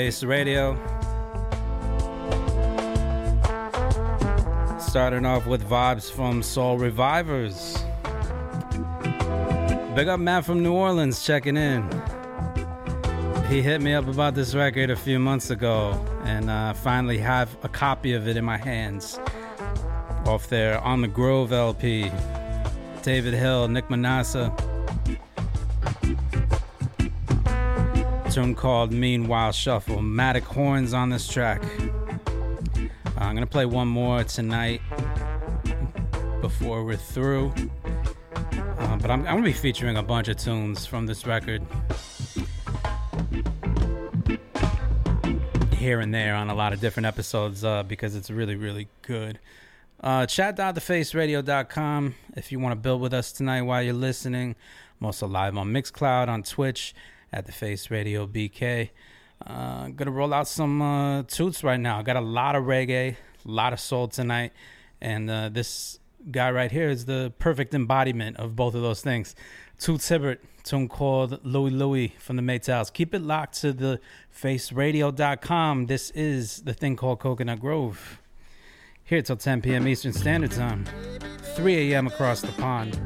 Face Radio. Starting off with vibes from Soul Revivers. Big up Matt from New Orleans checking in. He hit me up about this record a few months ago, and uh, finally have a copy of it in my hands. Off there on the Grove LP. David Hill, Nick Manasseh. Tune called Meanwhile Shuffle. Matic horns on this track. Uh, I'm gonna play one more tonight before we're through. Uh, but I'm, I'm gonna be featuring a bunch of tunes from this record. here and there on a lot of different episodes uh, because it's really, really good. Uh, chat.thefaceradio.com if you want to build with us tonight while you're listening. I'm also live on Mixcloud, on Twitch, at The Face Radio BK. Uh, gonna roll out some uh, toots right now. I got a lot of reggae, a lot of soul tonight, and uh, this guy right here is the perfect embodiment of both of those things. Toots Hibbert, tune called Louie Louie from the Maytals. Keep it locked to the faceradio.com. This is the thing called Coconut Grove. Here till 10 p.m. Eastern Standard Time, 3 a.m. across the pond.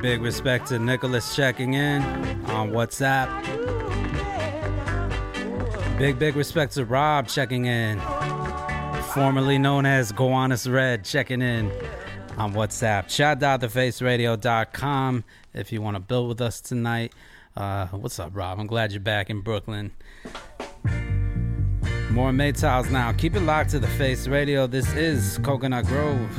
Big, respect to Nicholas checking in on WhatsApp. Big, big respect to Rob checking in. Formerly known as Gowanus Red checking in on WhatsApp. Chat.thefaceradio.com if you want to build with us tonight. Uh, what's up, Rob? I'm glad you're back in Brooklyn. More Maytals now. Keep it locked to the Face Radio. This is Coconut Grove.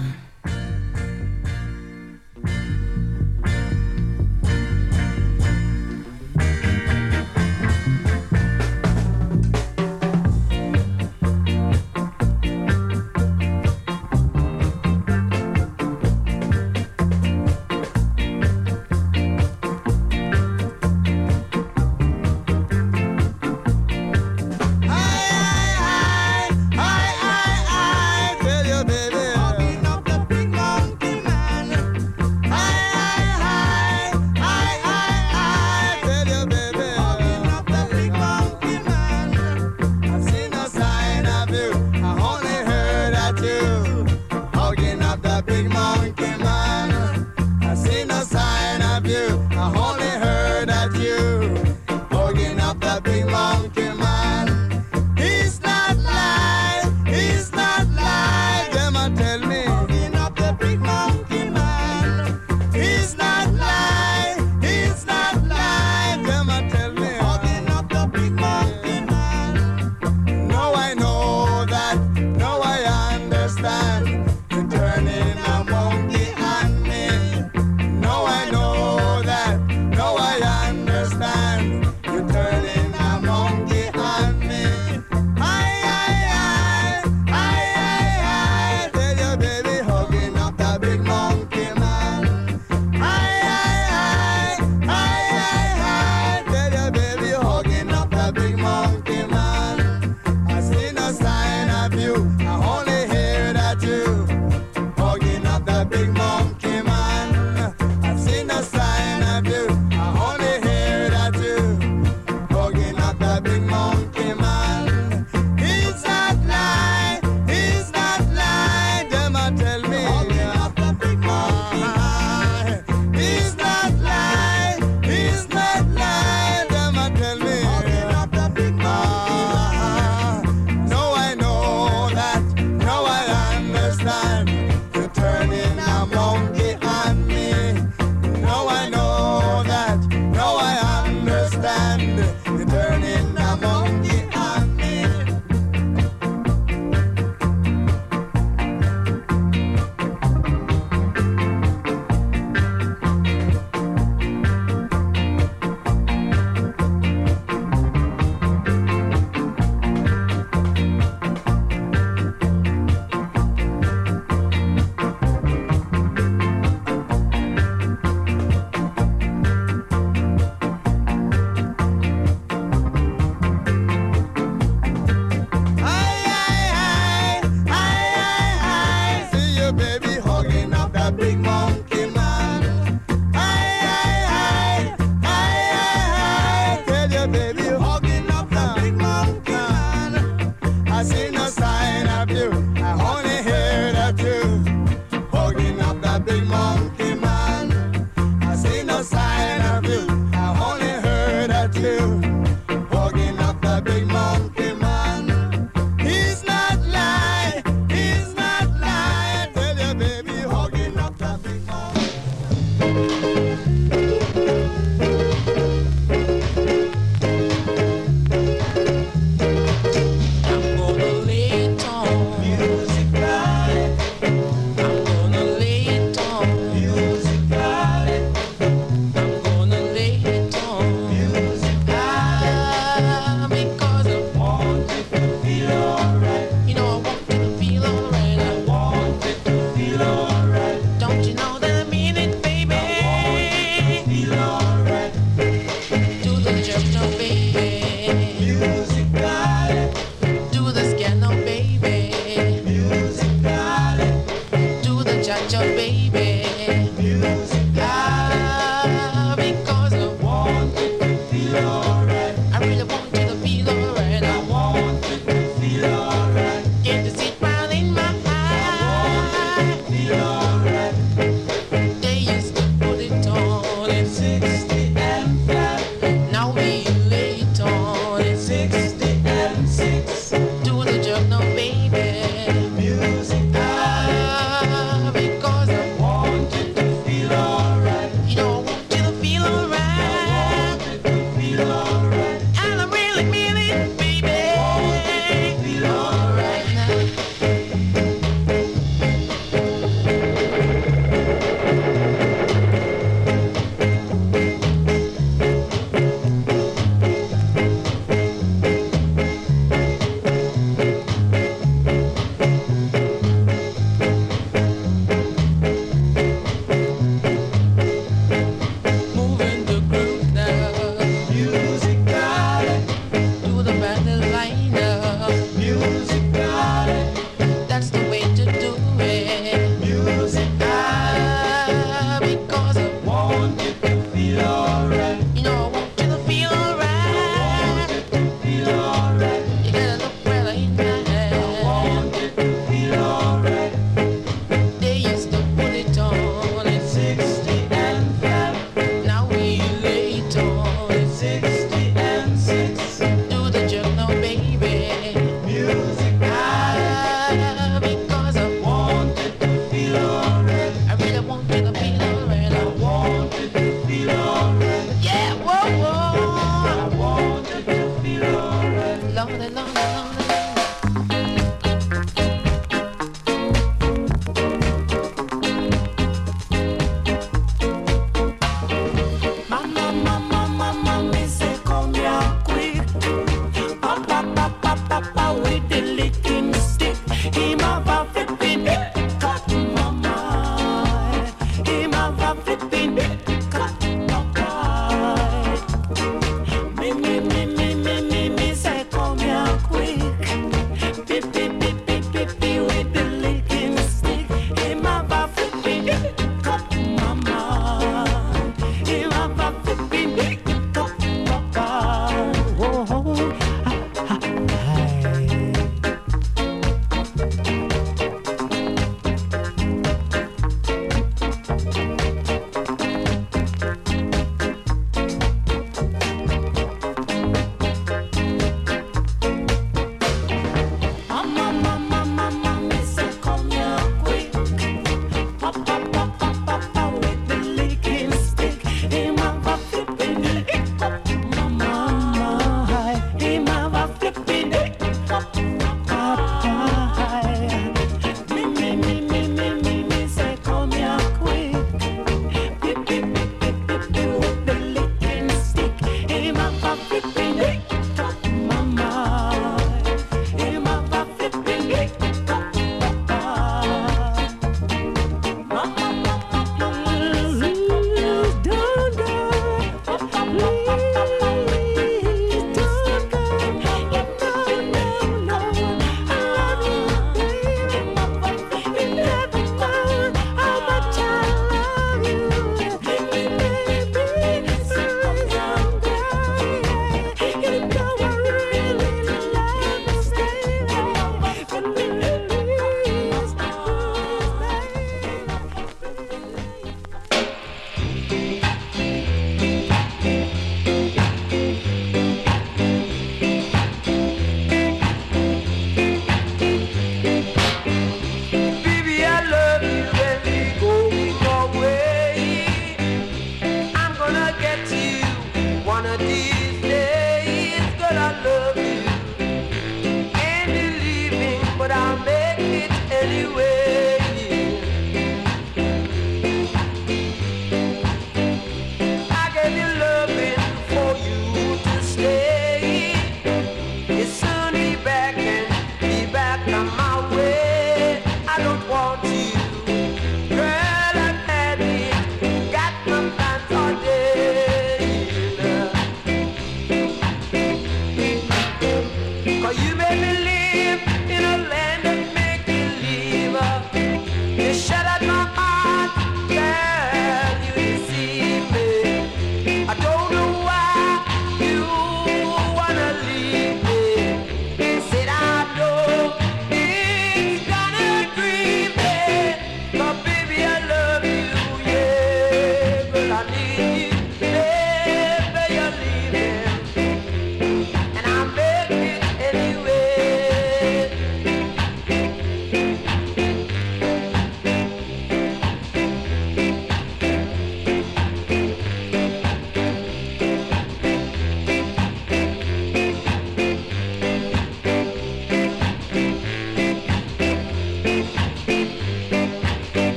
Long.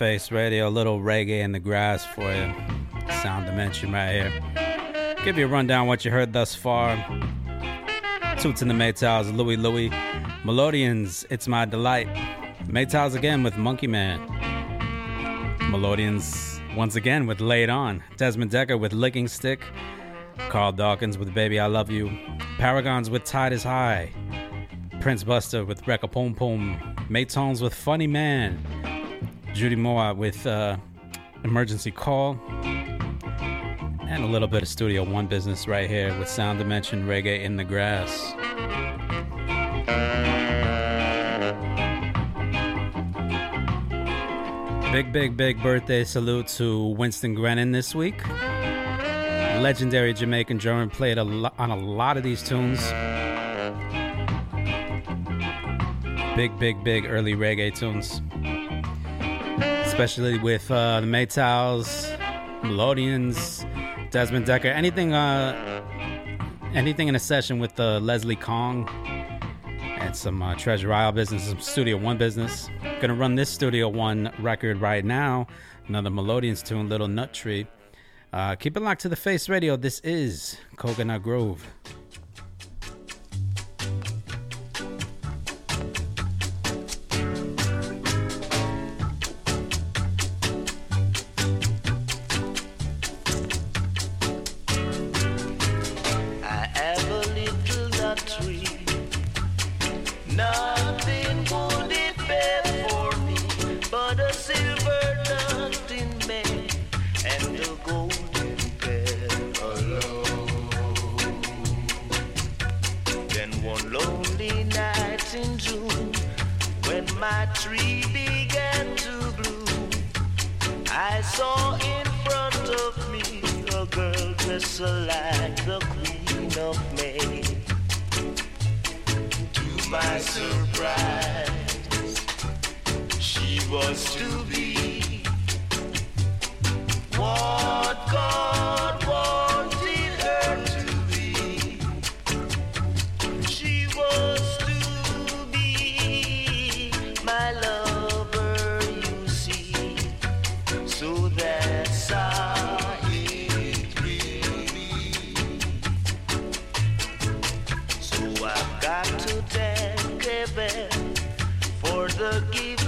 Face Radio, a little reggae in the grass for you. Sound Dimension right here. Give you a rundown what you heard thus far. Toots in the Maytals, Louie Louie. Melodians, It's My Delight. Maytals again with Monkey Man. Melodians once again with Laid On. Desmond Dekker with Licking Stick. Carl Dawkins with Baby I Love You. Paragons with Tide is High. Prince Buster with Wreck a Pum Pum. Maytones with Funny Man. Judy Mowatt with uh, Emergency Call. And a little bit of Studio One business right here with Sound Dimension Reggae in the Grass. Big, big, big birthday salute to Winston Grennan this week. Legendary Jamaican drummer played a lo- on a lot of these tunes. Big, big, big early reggae tunes especially with uh, the Maytals, Melodians, Desmond Dekker, anything, uh, anything in a session with uh, Leslie Kong and some uh, Treasure Isle business, some Studio One business. Gonna run this Studio One record right now. Another Melodians tune, Little Nut Tree. Uh, keep it locked to the Face Radio. This is Coconut Grove. the gift.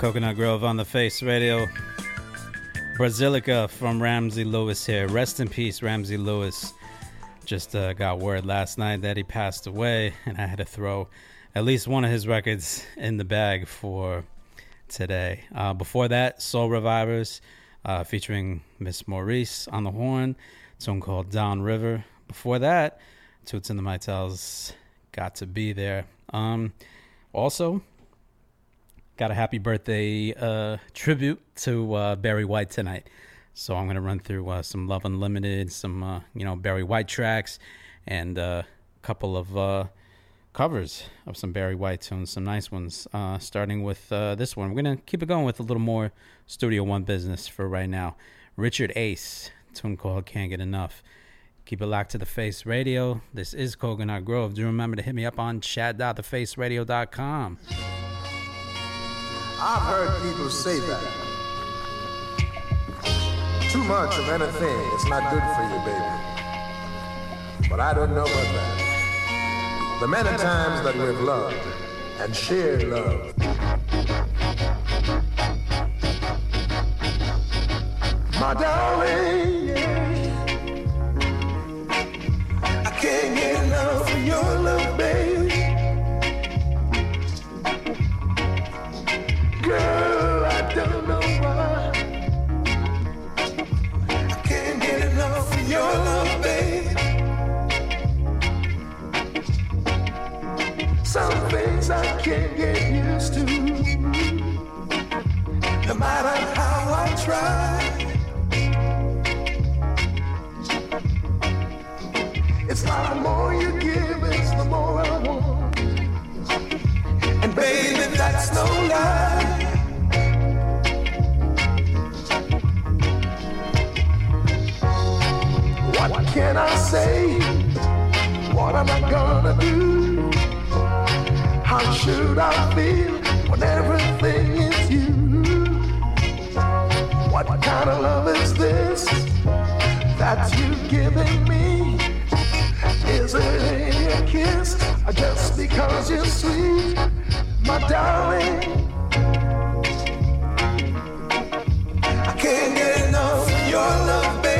Coconut Grove on the Face Radio. Brasilica from Ramsey Lewis here. Rest in peace, Ramsey Lewis. Just uh, got word last night that he passed away, and I had to throw at least one of his records in the bag for today. Uh, before that, Soul Revivers uh, featuring Miss Maurice on the horn, song called Down River. Before that, Toots and the Maytals got to be there. Um, also, got a happy birthday uh, tribute to uh, Barry White tonight. So I'm gonna run through uh, some Love Unlimited, some uh, you know Barry White tracks, and uh, a couple of uh, covers of some Barry White tunes, some nice ones. Uh, starting with uh, this one, we're gonna keep it going with a little more Studio One business for right now. Richard Ace, tune called "Can't Get Enough." Keep it locked to the Face Radio. This is Coconut Grove. Do remember to hit me up on chat.thefaceradio.com. I've heard people say that. Too much of anything is not good for you, baby. But I don't know about that. The many times that we've loved and shared love. My darling. I can't get enough of your love, baby. Girl, I don't know why. I can't get enough of your love, baby. Some things I can't get used to. No matter how I try. It's like the more you give, it's the more I want. And baby, that's no lie. What can I say? What am I gonna do? How should I feel when everything is you? What kind of love is this that you giving me? Is it your kiss or just because you're sweet, my darling? I can't get enough of your love, babe.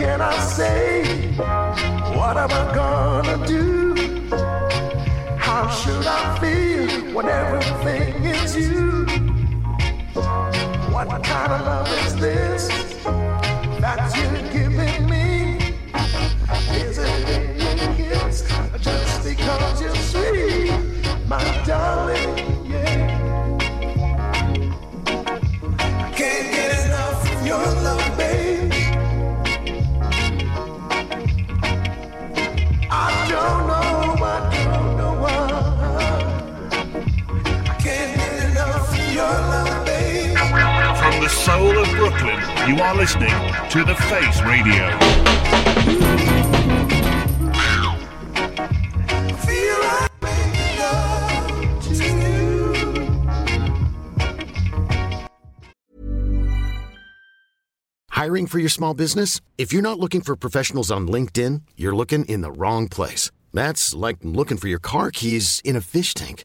can I say? What am I gonna do? How should I feel when everything is you? What kind of love is this that you're giving you are listening to The Face Radio. Hiring for your small business? If you're not looking for professionals on LinkedIn, you're looking in the wrong place. That's like looking for your car keys in a fish tank.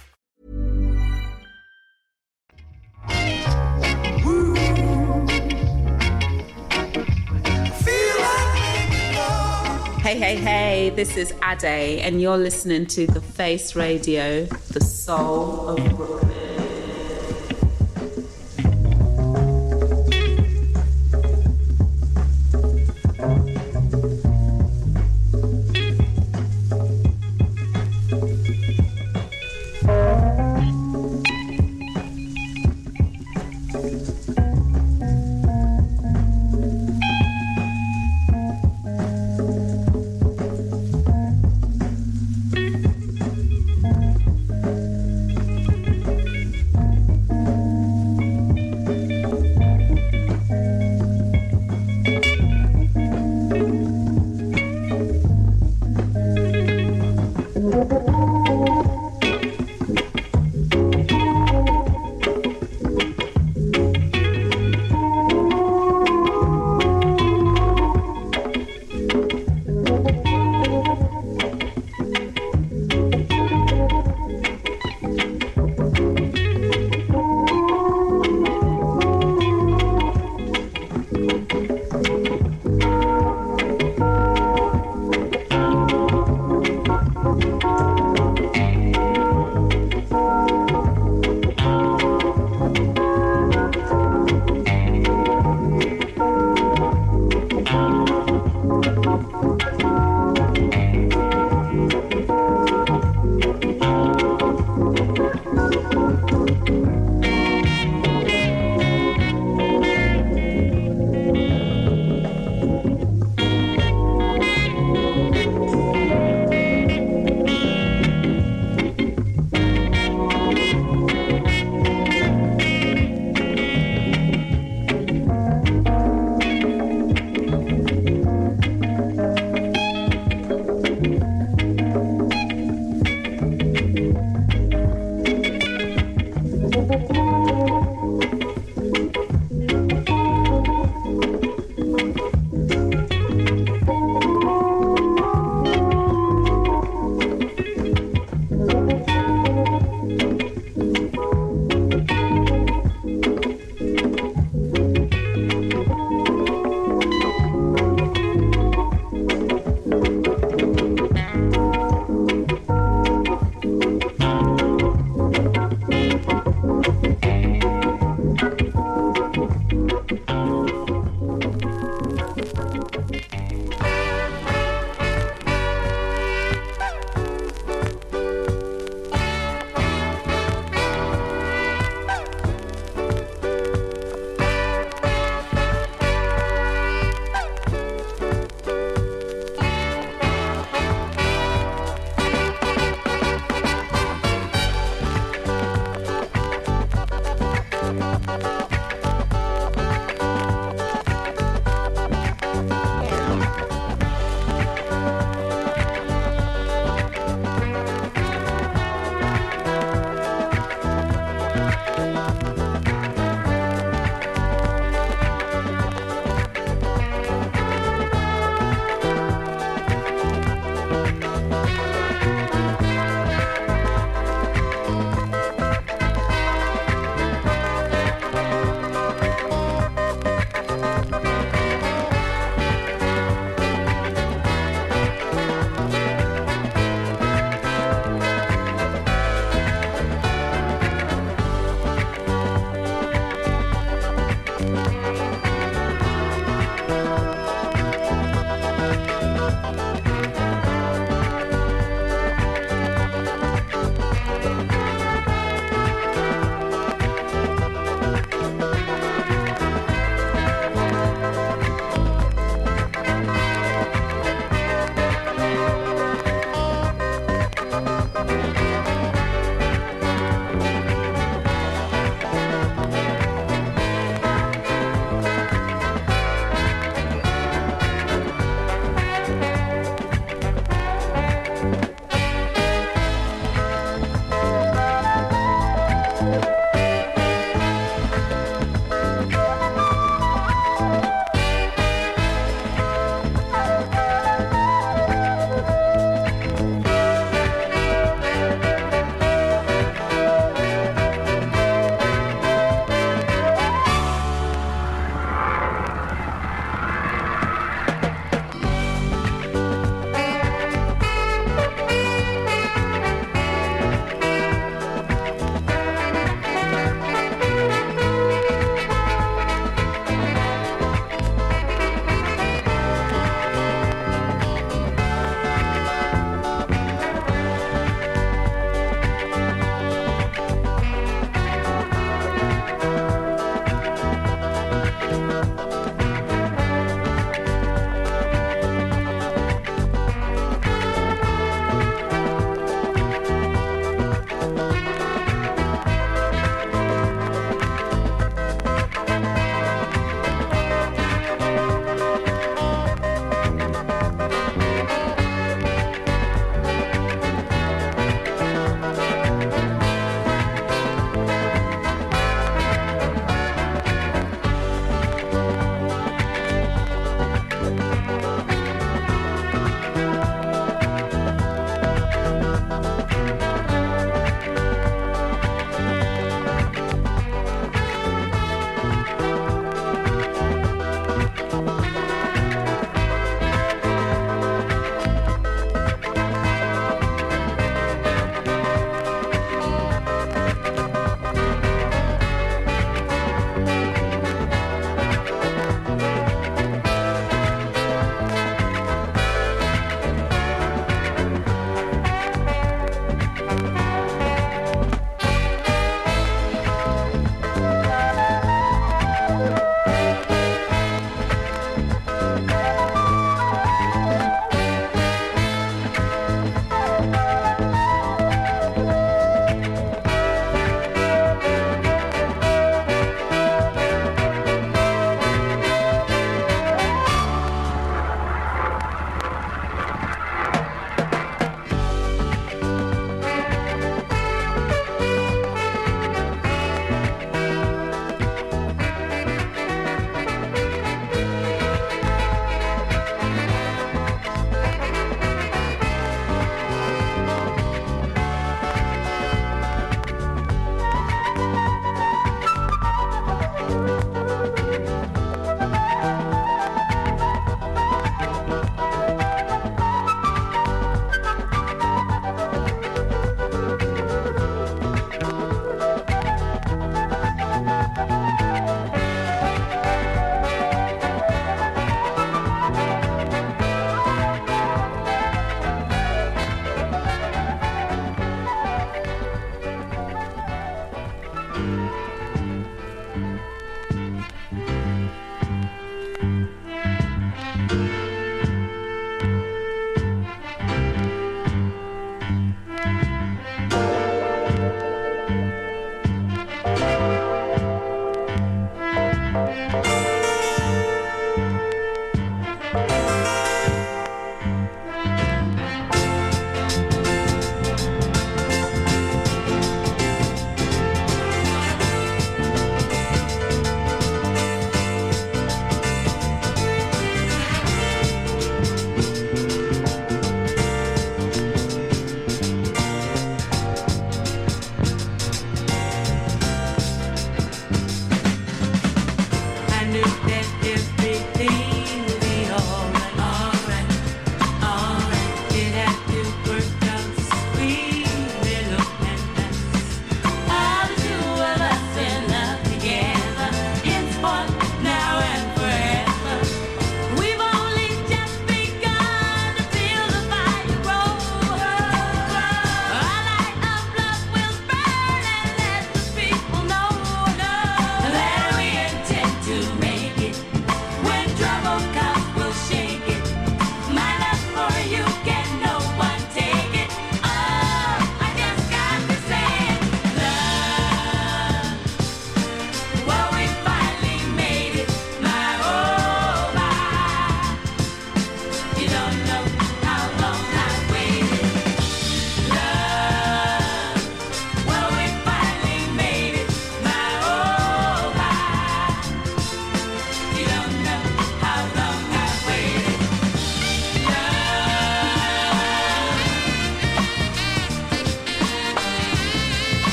Hey, hey, hey, this is Ade, and you're listening to The Face Radio, the soul of Brooklyn.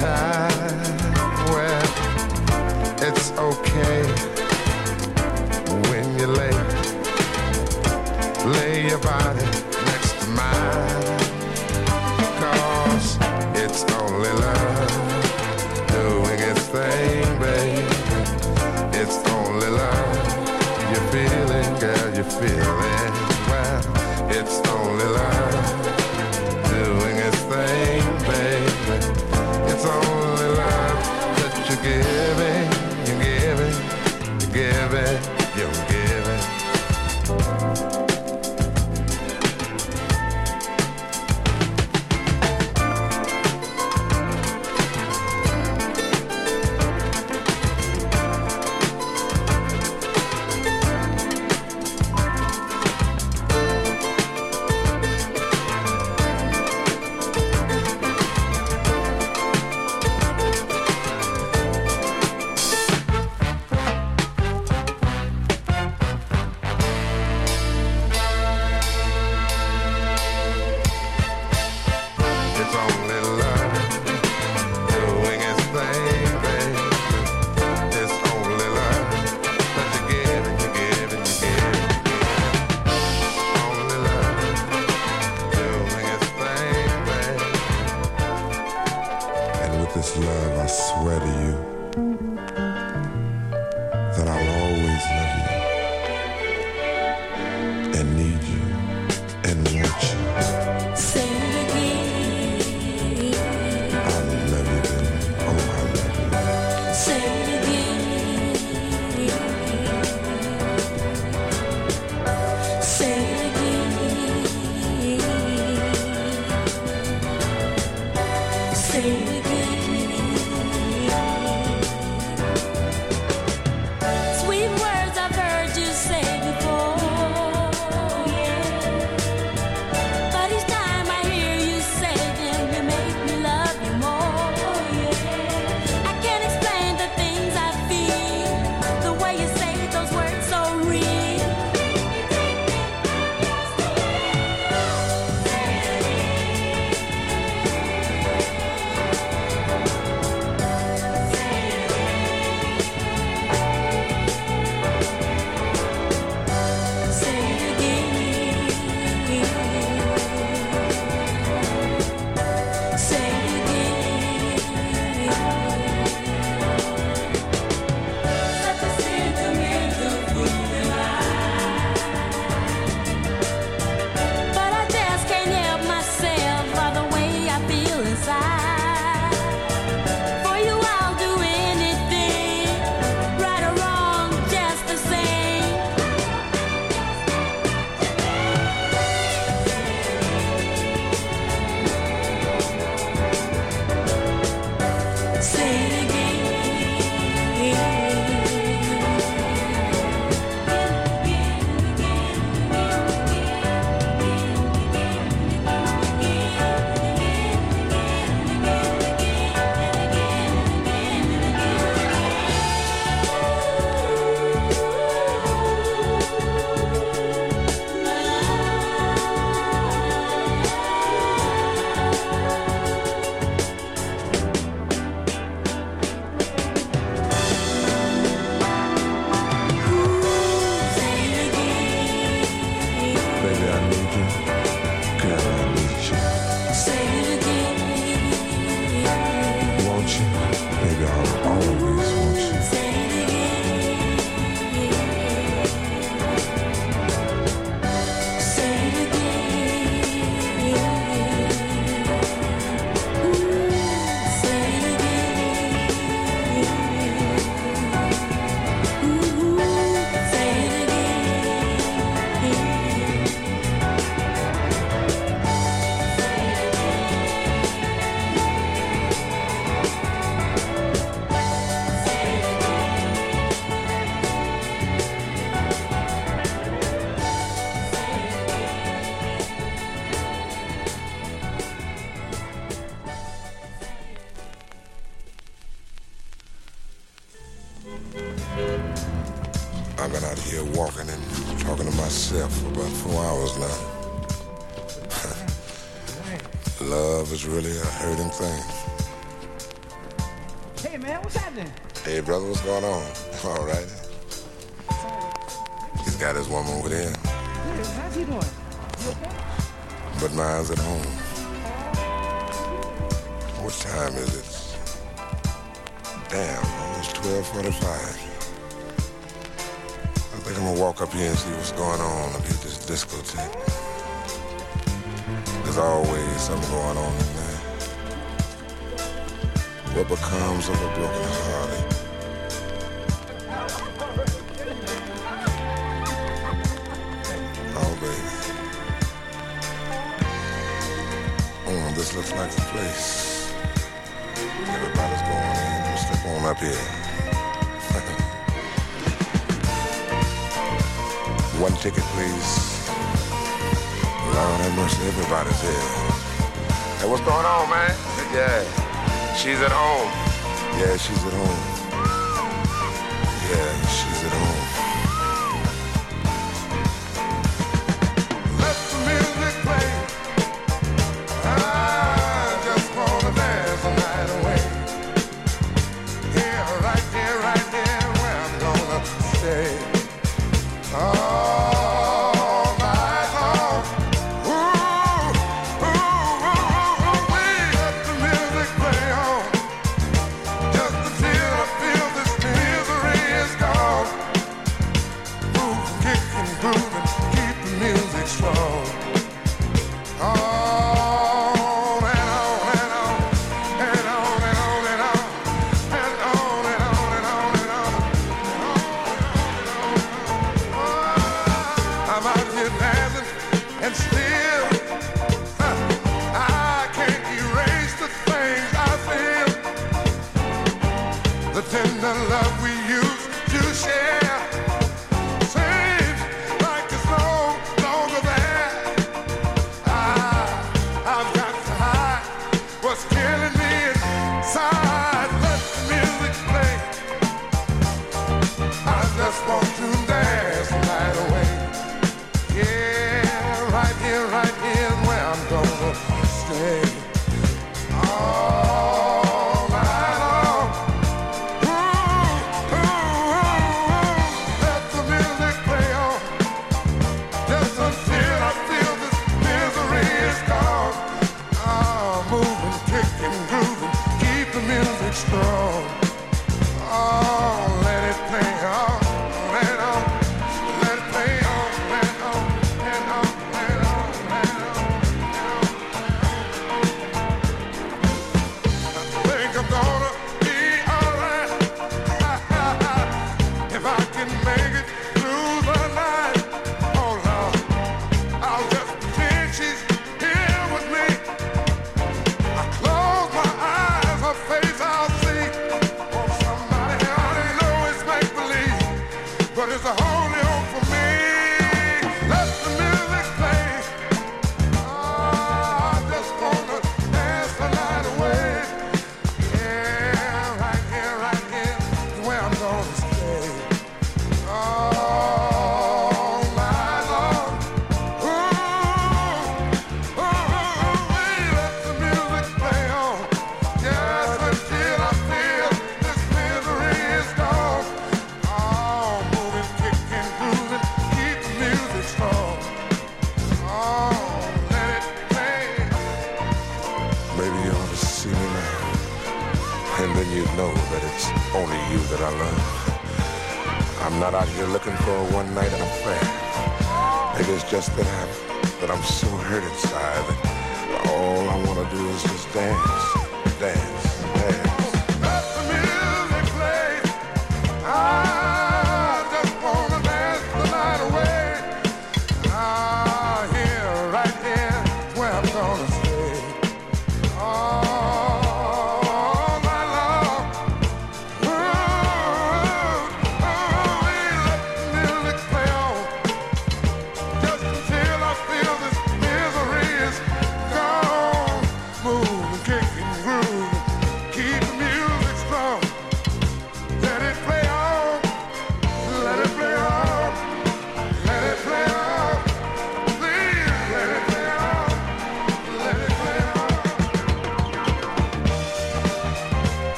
time when it's okay when you lay lay your body next to mine Cause it's only love doing its thing baby it's only love you're feeling, girl you're feeling. well it's only love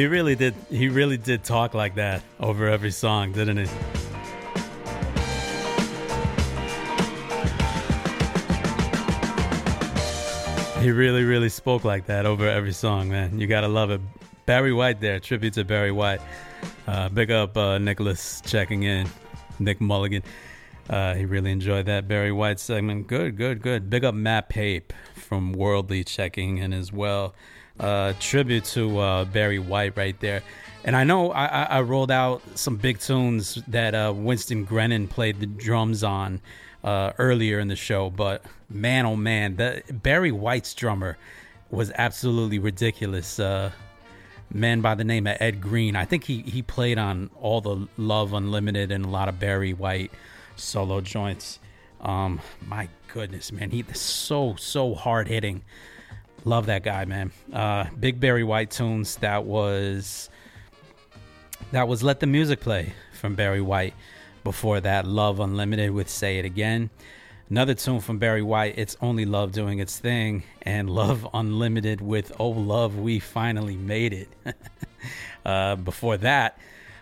he really did. He really did talk like that over every song, didn't he? He really, really spoke like that over every song, man. You gotta love it. Barry White there, tribute to Barry White. Uh, big up uh, Nicholas checking in, Nick Mulligan. Uh, he really enjoyed that Barry White segment. Good, good, good. Big up Matt Pape from Worldly checking in as well. Uh, tribute to uh, Barry White right there. And I know I, I, I rolled out some big tunes that uh, Winston Grennan played the drums on uh, earlier in the show, but man, oh man, the Barry White's drummer was absolutely ridiculous. Uh, man by the name of Ed Greene. I think he he played on all the Love Unlimited and a lot of Barry White solo joints. Um, my goodness, man, he so so hard hitting. Love that guy, man. Uh, big Barry White tunes. That was that was "Let the Music Play" from Barry White. Before that, Love Unlimited with Say It Again. Another tune from Barry White, It's Only Love Doing Its Thing. And Love Unlimited with Oh Love, We Finally Made It. uh, before that,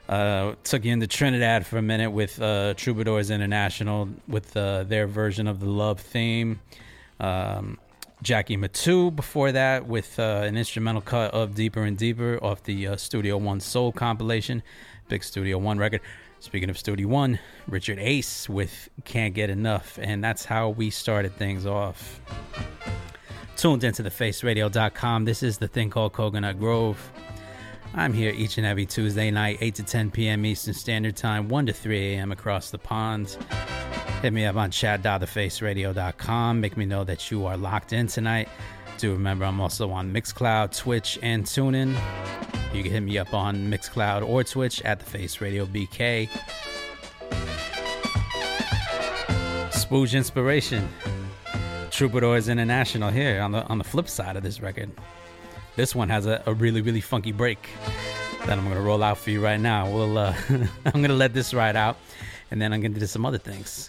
uh, took you into Trinidad for a minute with uh, Troubadours International with uh, their version of the Love theme. Um, Jackie Mittoo before that with uh, an instrumental cut of Deeper and Deeper off the uh, Studio One Soul compilation, big Studio One record. Speaking of Studio One, Richard Ace with Can't Get Enough, and that's how we started things off. Tuned into the thefaceradio.com. This is the thing called Coconut Grove. I'm here each and every Tuesday night, 8 to 10 p.m. Eastern Standard Time, 1 to 3 a.m. across the pond. Hit me up on chat.thefaceradio.com. Make me know that you are locked in tonight. Do remember I'm also on Mixcloud, Twitch, and TuneIn. You can hit me up on Mixcloud or Twitch at the Face Radio BK. Spooge Inspiration. Troubadours International here on the on the flip side of this record. This one has a, a really, really funky break that I'm gonna roll out for you right now. We'll uh, I'm gonna let this ride out and then I'm gonna do some other things.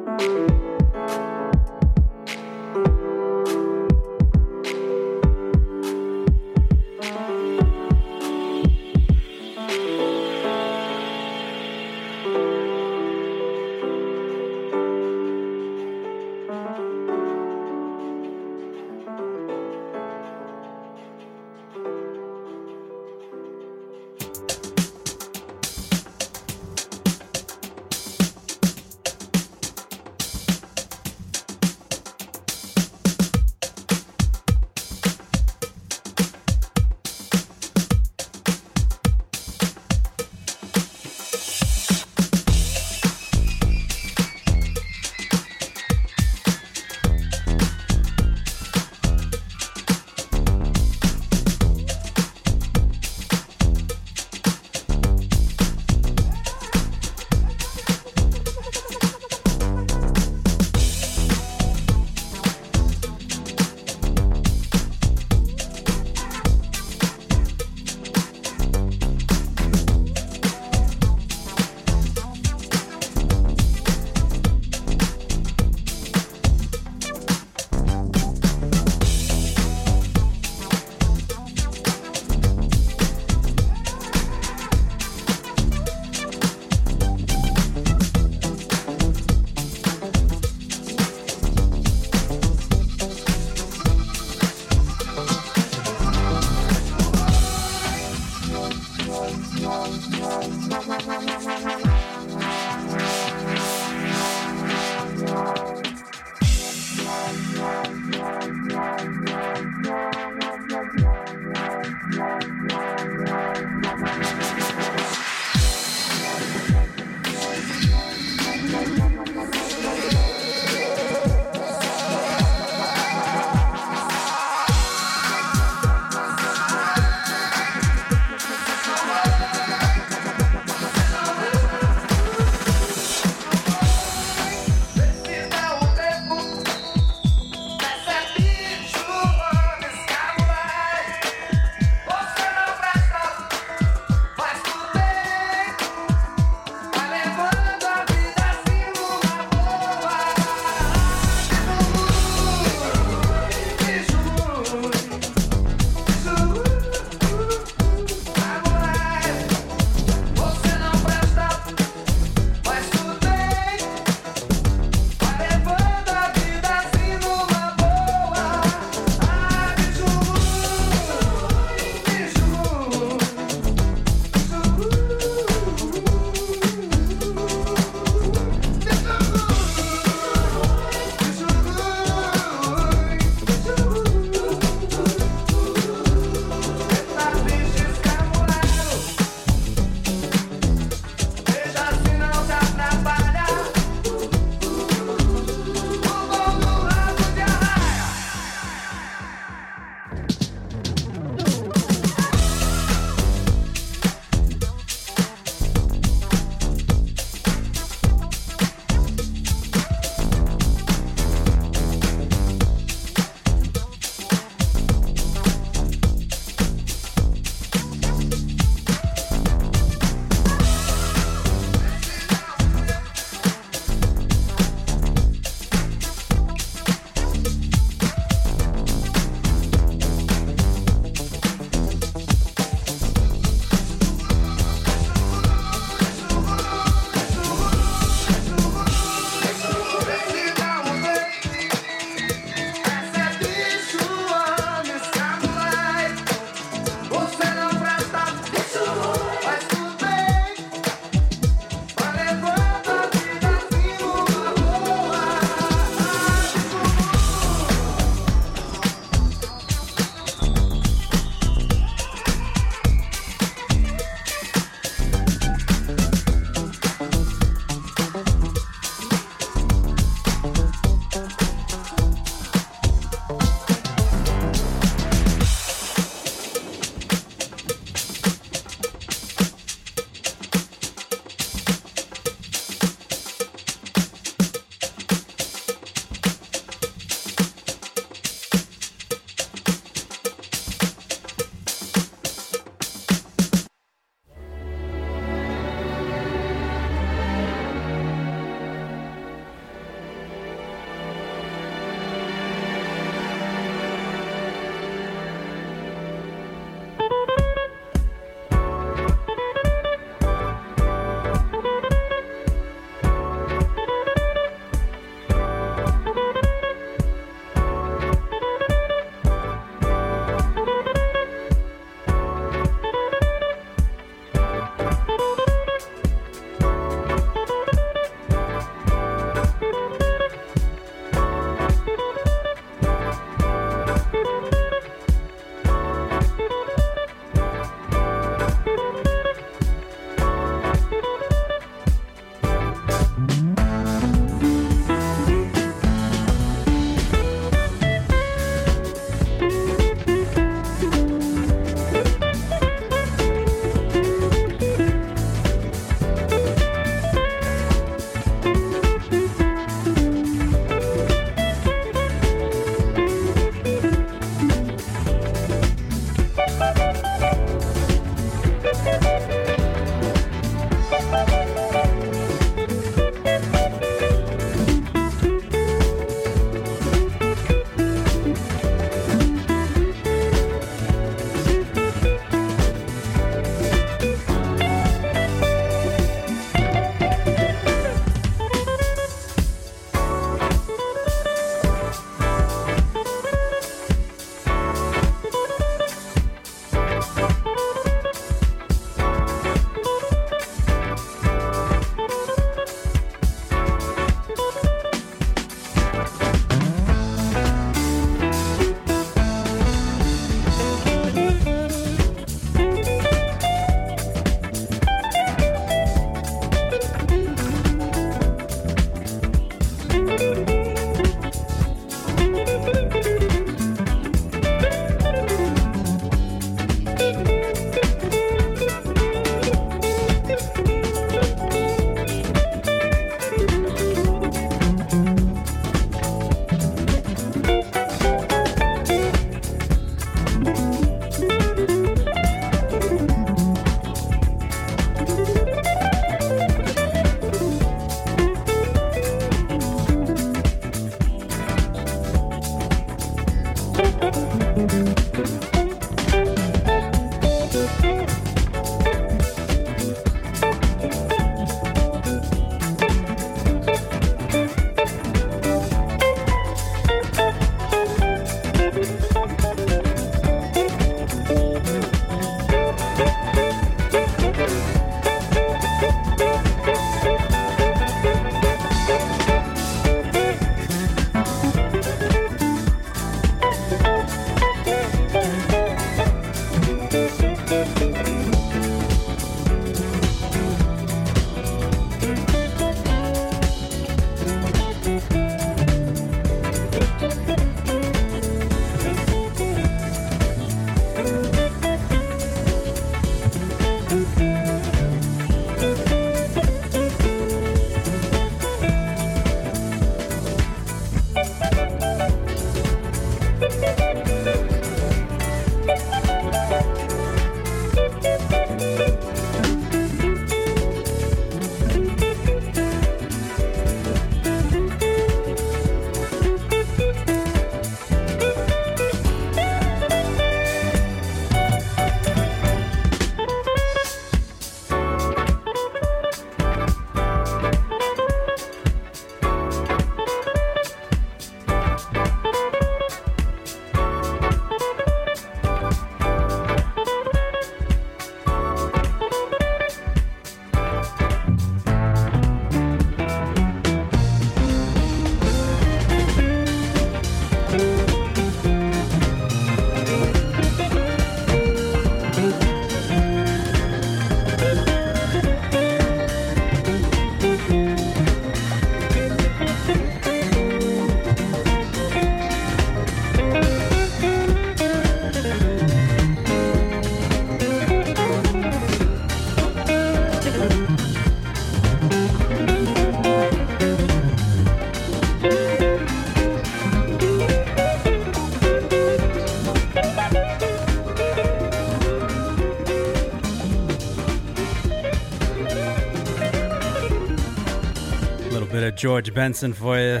George Benson for you.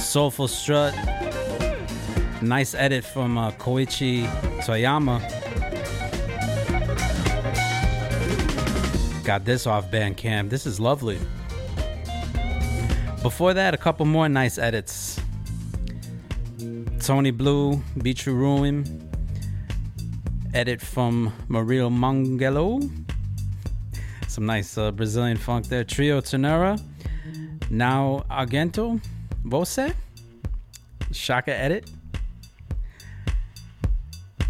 Soulful strut. Nice edit from uh, Koichi Toyama. Got this off Bandcamp. This is lovely. Before that, a couple more nice edits. Tony Blue, You Ruin. Edit from Murilo Mangelo. Some nice uh, Brazilian funk there. Trio Ternura. Now Argento. Você. Shaka edit.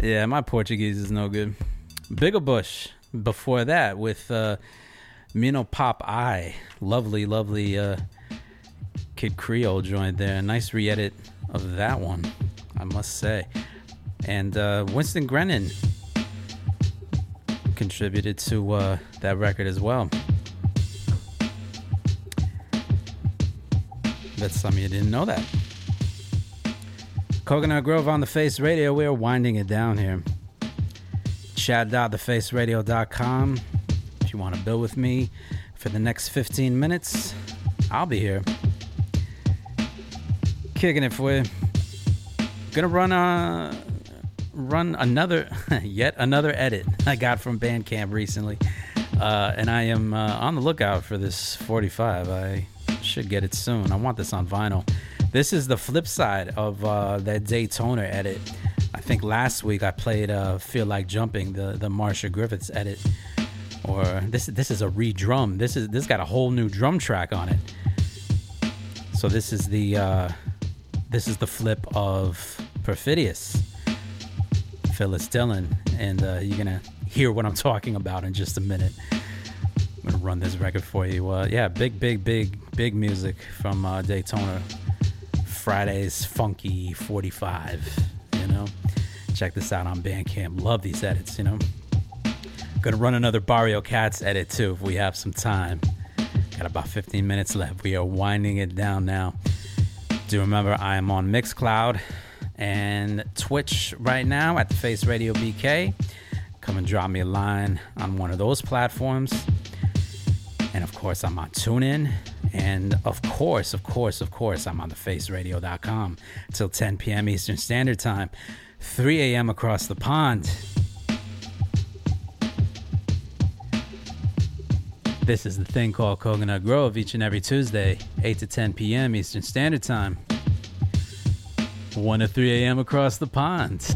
Yeah, my Portuguese is no good. Bigger Bush before that with uh, Mino Pop Eye. Lovely, lovely uh, Kid Creole joint there. Nice re edit of that one, I must say. And uh, Winston Grennan contributed to uh, that record as well. Bet some of you didn't know that. Coconut Grove on the Face Radio. We're winding it down here. Chat.thefaceradio.com. If you want to build with me for the next 15 minutes, I'll be here. Kicking it for you. Gonna run a run another yet another edit I got from Bandcamp recently, uh, and I am uh, on the lookout for this 45. I should get it soon. I want this on vinyl. This is the flip side of uh, that Daytona edit. I think last week I played uh, "Feel Like Jumping," the the Marcia Griffiths edit, or this this is a re-drum. This is this got a whole new drum track on it. So this is the uh, this is the flip of Perfidia, Phyllis Dillon, and uh, you're gonna hear what I'm talking about in just a minute. I'm gonna run this record for you. Uh, yeah, big, big, big, big music from uh, Daytona. Friday's Funky 45. You know, check this out on Bandcamp. Love these edits. You know, gonna run another Barrio Cats edit too if we have some time. Got about 15 minutes left. We are winding it down now. Do remember I am on Mixcloud and Twitch right now at the Face Radio BK. Come and drop me a line on one of those platforms. And of course, I'm on TuneIn. And of course, of course, of course, I'm on thefaceradio.com till 10 p.m. Eastern Standard Time, 3 a.m. across the pond. This is the thing called Coconut Grove each and every Tuesday, 8 to 10 p.m. Eastern Standard Time. 1 to 3 a.m. across the pond.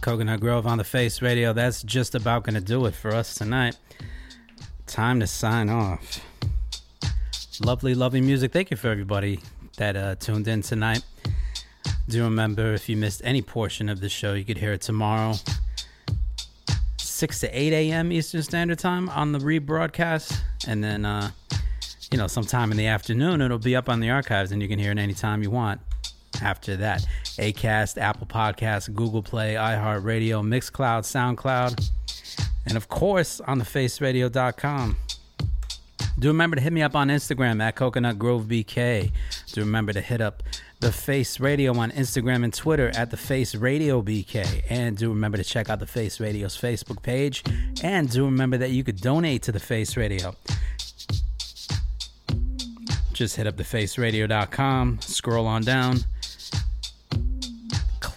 Coconut Grove on the Face Radio. That's just about going to do it for us tonight. Time to sign off. Lovely, lovely music. Thank you for everybody that uh, tuned in tonight. Do remember if you missed any portion of the show, you could hear it tomorrow, 6 to 8 a.m. Eastern Standard Time on the rebroadcast. And then, uh, you know, sometime in the afternoon, it'll be up on the archives and you can hear it anytime you want after that. Acast, Apple Podcasts, Google Play, iHeartRadio, Mixcloud, SoundCloud, and of course on thefaceradio.com. Do remember to hit me up on Instagram at Coconut Grove BK. Do remember to hit up The Face Radio on Instagram and Twitter at The Face Radio BK. And do remember to check out The Face Radio's Facebook page. And do remember that you could donate to The Face Radio. Just hit up thefaceradio.com, scroll on down,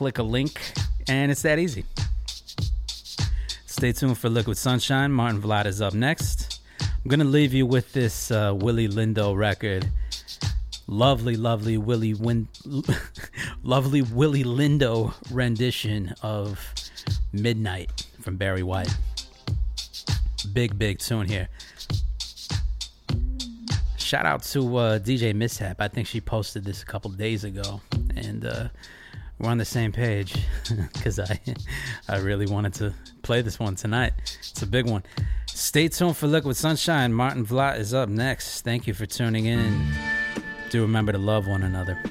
click a link, and it's that easy. Stay tuned for Liquid Sunshine. Martin Vlad is up next. I'm going to leave you with this uh, Willie Lindo record. Lovely, lovely Willie Win- lovely Willie Lindo rendition of Midnight from Barry White. Big, big tune here. Shout out to uh, DJ Mishap. I think she posted this a couple days ago, and uh, we're on the same page because I, I really wanted to play this one tonight. It's a big one. Stay tuned for Liquid Sunshine. Martin Vlad is up next. Thank you for tuning in. Do remember to love one another.